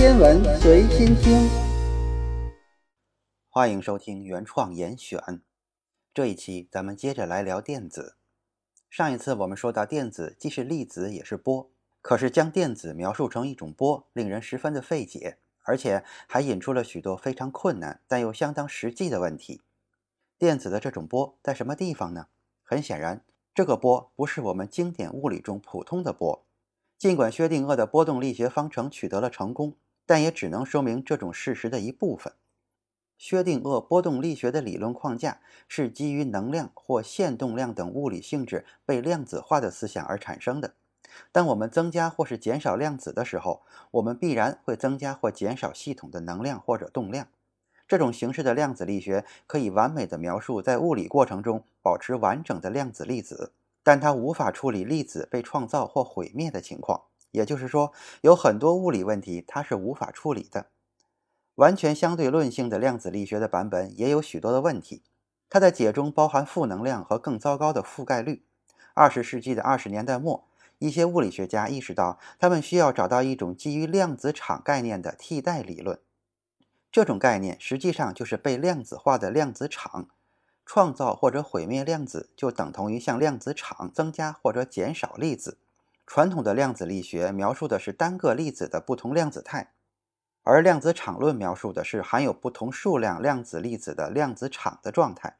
天文随心听，欢迎收听原创严选。这一期咱们接着来聊电子。上一次我们说到，电子既是粒子也是波，可是将电子描述成一种波，令人十分的费解，而且还引出了许多非常困难但又相当实际的问题。电子的这种波在什么地方呢？很显然，这个波不是我们经典物理中普通的波。尽管薛定谔的波动力学方程取得了成功，但也只能说明这种事实的一部分。薛定谔波动力学的理论框架是基于能量或线动量等物理性质被量子化的思想而产生的。当我们增加或是减少量子的时候，我们必然会增加或减少系统的能量或者动量。这种形式的量子力学可以完美的描述在物理过程中保持完整的量子粒子，但它无法处理粒子被创造或毁灭的情况。也就是说，有很多物理问题它是无法处理的。完全相对论性的量子力学的版本也有许多的问题，它的解中包含负能量和更糟糕的覆盖率。二十世纪的二十年代末，一些物理学家意识到，他们需要找到一种基于量子场概念的替代理论。这种概念实际上就是被量子化的量子场。创造或者毁灭量子就等同于向量子场增加或者减少粒子。传统的量子力学描述的是单个粒子的不同量子态。而量子场论描述的是含有不同数量量子粒子的量子场的状态。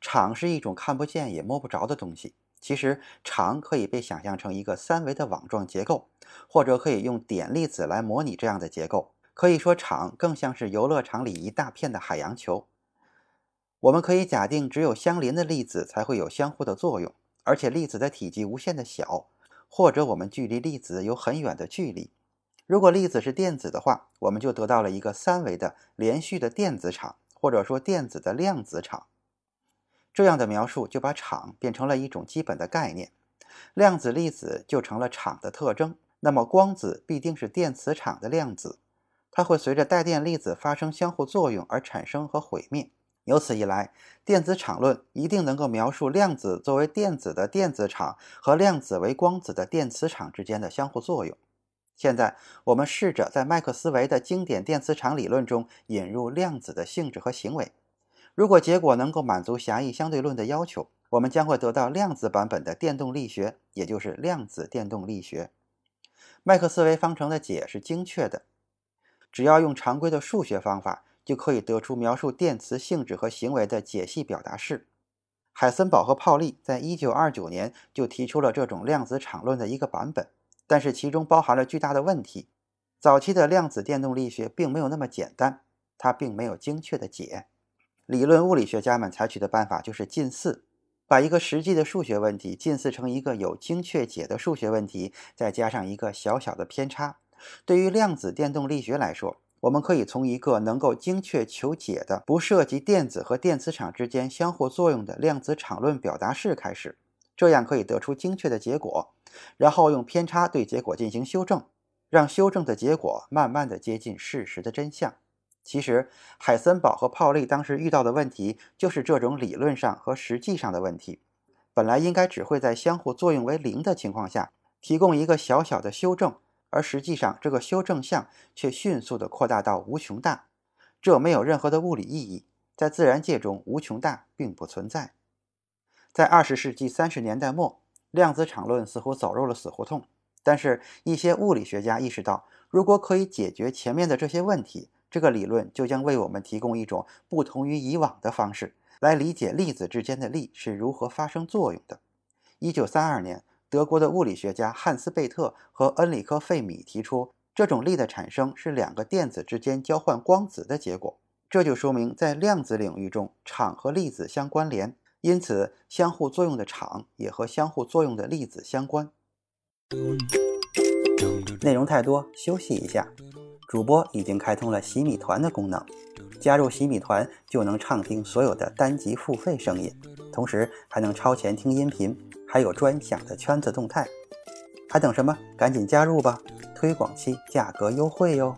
场是一种看不见也摸不着的东西。其实，场可以被想象成一个三维的网状结构，或者可以用点粒子来模拟这样的结构。可以说，场更像是游乐场里一大片的海洋球。我们可以假定，只有相邻的粒子才会有相互的作用，而且粒子的体积无限的小，或者我们距离粒子有很远的距离。如果粒子是电子的话，我们就得到了一个三维的连续的电子场，或者说电子的量子场。这样的描述就把场变成了一种基本的概念，量子粒子就成了场的特征。那么光子必定是电磁场的量子，它会随着带电粒子发生相互作用而产生和毁灭。由此一来，电子场论一定能够描述量子作为电子的电子场和量子为光子的电磁场之间的相互作用。现在，我们试着在麦克斯韦的经典电磁场理论中引入量子的性质和行为。如果结果能够满足狭义相对论的要求，我们将会得到量子版本的电动力学，也就是量子电动力学。麦克斯韦方程的解是精确的，只要用常规的数学方法，就可以得出描述电磁性质和行为的解析表达式。海森堡和泡利在1929年就提出了这种量子场论的一个版本。但是其中包含了巨大的问题。早期的量子电动力学并没有那么简单，它并没有精确的解。理论物理学家们采取的办法就是近似，把一个实际的数学问题近似成一个有精确解的数学问题，再加上一个小小的偏差。对于量子电动力学来说，我们可以从一个能够精确求解的、不涉及电子和电磁场之间相互作用的量子场论表达式开始。这样可以得出精确的结果，然后用偏差对结果进行修正，让修正的结果慢慢的接近事实的真相。其实，海森堡和泡利当时遇到的问题就是这种理论上和实际上的问题。本来应该只会在相互作用为零的情况下提供一个小小的修正，而实际上这个修正项却迅速的扩大到无穷大，这没有任何的物理意义。在自然界中，无穷大并不存在。在二十世纪三十年代末，量子场论似乎走入了死胡同。但是，一些物理学家意识到，如果可以解决前面的这些问题，这个理论就将为我们提供一种不同于以往的方式来理解粒子之间的力是如何发生作用的。一九三二年，德国的物理学家汉斯·贝特和恩里克·费米提出，这种力的产生是两个电子之间交换光子的结果。这就说明，在量子领域中，场和粒子相关联。因此，相互作用的场也和相互作用的粒子相关。内容太多，休息一下。主播已经开通了洗米团的功能，加入洗米团就能畅听所有的单集付费声音，同时还能超前听音频，还有专享的圈子动态。还等什么？赶紧加入吧！推广期价格优惠哟。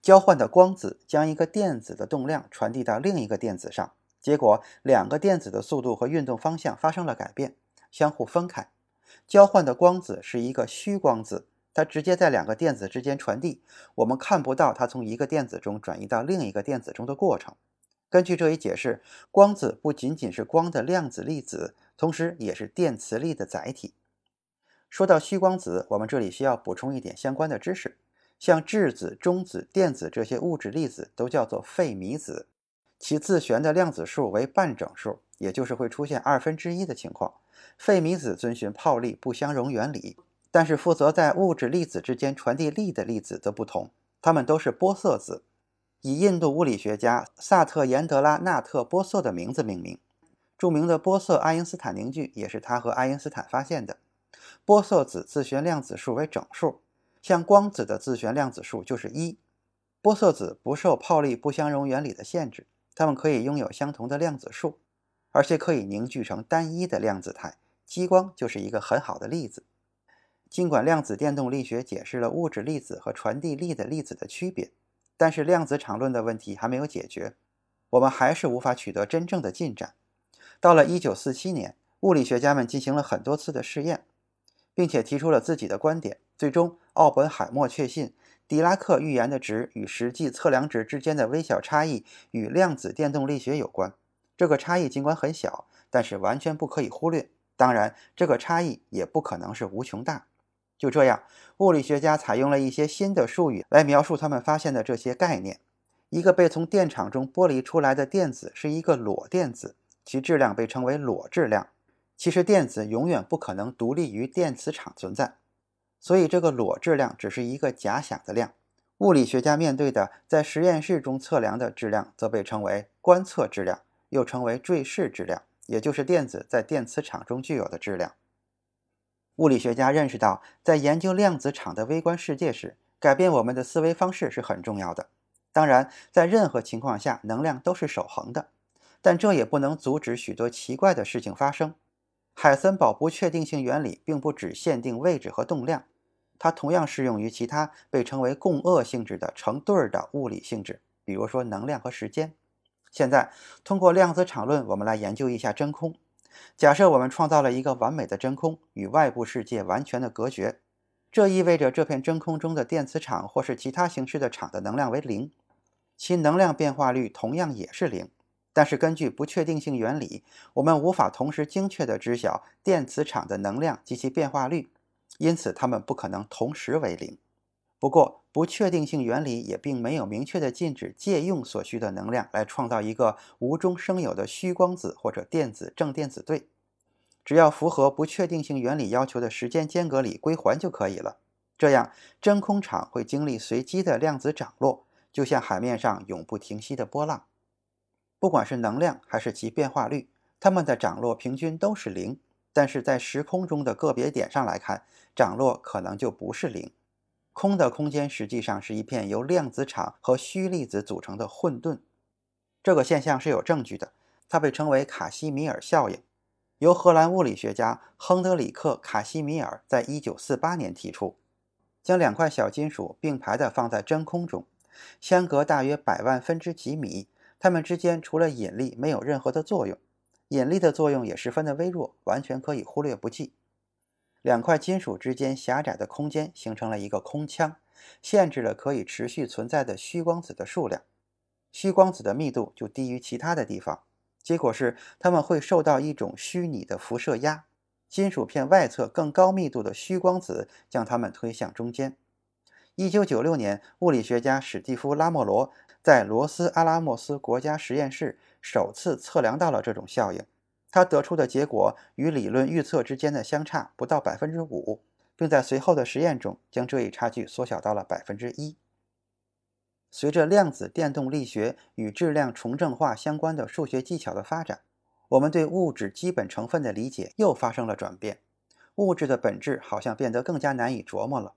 交换的光子将一个电子的动量传递到另一个电子上，结果两个电子的速度和运动方向发生了改变。相互分开。交换的光子是一个虚光子，它直接在两个电子之间传递，我们看不到它从一个电子中转移到另一个电子中的过程。根据这一解释，光子不仅仅是光的量子粒子，同时也是电磁力的载体。说到虚光子，我们这里需要补充一点相关的知识。像质子、中子、电子这些物质粒子都叫做费米子，其自旋的量子数为半整数，也就是会出现二分之一的情况。费米子遵循泡利不相容原理，但是负责在物质粒子之间传递力的粒子则不同，它们都是玻色子，以印度物理学家萨特延德拉纳特玻色的名字命名。著名的玻色爱因斯坦凝聚也是他和爱因斯坦发现的。玻色子自旋量子数为整数，像光子的自旋量子数就是一。玻色子不受泡利不相容原理的限制，它们可以拥有相同的量子数。而且可以凝聚成单一的量子态，激光就是一个很好的例子。尽管量子电动力学解释了物质粒子和传递力的粒子的区别，但是量子场论的问题还没有解决，我们还是无法取得真正的进展。到了1947年，物理学家们进行了很多次的试验，并且提出了自己的观点。最终，奥本海默确信狄拉克预言的值与实际测量值之间的微小差异与量子电动力学有关。这个差异尽管很小，但是完全不可以忽略。当然，这个差异也不可能是无穷大。就这样，物理学家采用了一些新的术语来描述他们发现的这些概念。一个被从电场中剥离出来的电子是一个裸电子，其质量被称为裸质量。其实，电子永远不可能独立于电磁场存在，所以这个裸质量只是一个假想的量。物理学家面对的在实验室中测量的质量则被称为观测质量。又称为坠势质量，也就是电子在电磁场中具有的质量。物理学家认识到，在研究量子场的微观世界时，改变我们的思维方式是很重要的。当然，在任何情况下，能量都是守恒的，但这也不能阻止许多奇怪的事情发生。海森堡不确定性原理并不只限定位置和动量，它同样适用于其他被称为共轭性质的成对儿的物理性质，比如说能量和时间。现在，通过量子场论，我们来研究一下真空。假设我们创造了一个完美的真空，与外部世界完全的隔绝，这意味着这片真空中的电磁场或是其他形式的场的能量为零，其能量变化率同样也是零。但是，根据不确定性原理，我们无法同时精确地知晓电磁场的能量及其变化率，因此它们不可能同时为零。不过，不确定性原理也并没有明确的禁止借用所需的能量来创造一个无中生有的虚光子或者电子正电子对，只要符合不确定性原理要求的时间间隔里归还就可以了。这样，真空场会经历随机的量子涨落，就像海面上永不停息的波浪。不管是能量还是其变化率，它们的涨落平均都是零，但是在时空中的个别点上来看，涨落可能就不是零。空的空间实际上是一片由量子场和虚粒子组成的混沌。这个现象是有证据的，它被称为卡西米尔效应，由荷兰物理学家亨德里克·卡西米尔在一九四八年提出。将两块小金属并排地放在真空中，相隔大约百万分之几米，它们之间除了引力没有任何的作用，引力的作用也十分的微弱，完全可以忽略不计。两块金属之间狭窄的空间形成了一个空腔，限制了可以持续存在的虚光子的数量，虚光子的密度就低于其他的地方。结果是，它们会受到一种虚拟的辐射压，金属片外侧更高密度的虚光子将它们推向中间。一九九六年，物理学家史蒂夫·拉莫罗在罗斯阿拉莫斯国家实验室首次测量到了这种效应。他得出的结果与理论预测之间的相差不到百分之五，并在随后的实验中将这一差距缩小到了百分之一。随着量子电动力学与质量重正化相关的数学技巧的发展，我们对物质基本成分的理解又发生了转变。物质的本质好像变得更加难以琢磨了。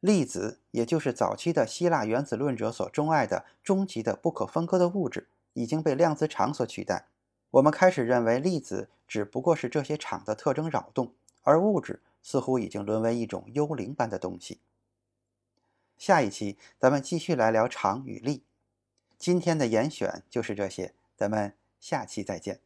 粒子，也就是早期的希腊原子论者所钟爱的终极的不可分割的物质，已经被量子场所取代。我们开始认为粒子只不过是这些场的特征扰动，而物质似乎已经沦为一种幽灵般的东西。下一期咱们继续来聊场与力。今天的严选就是这些，咱们下期再见。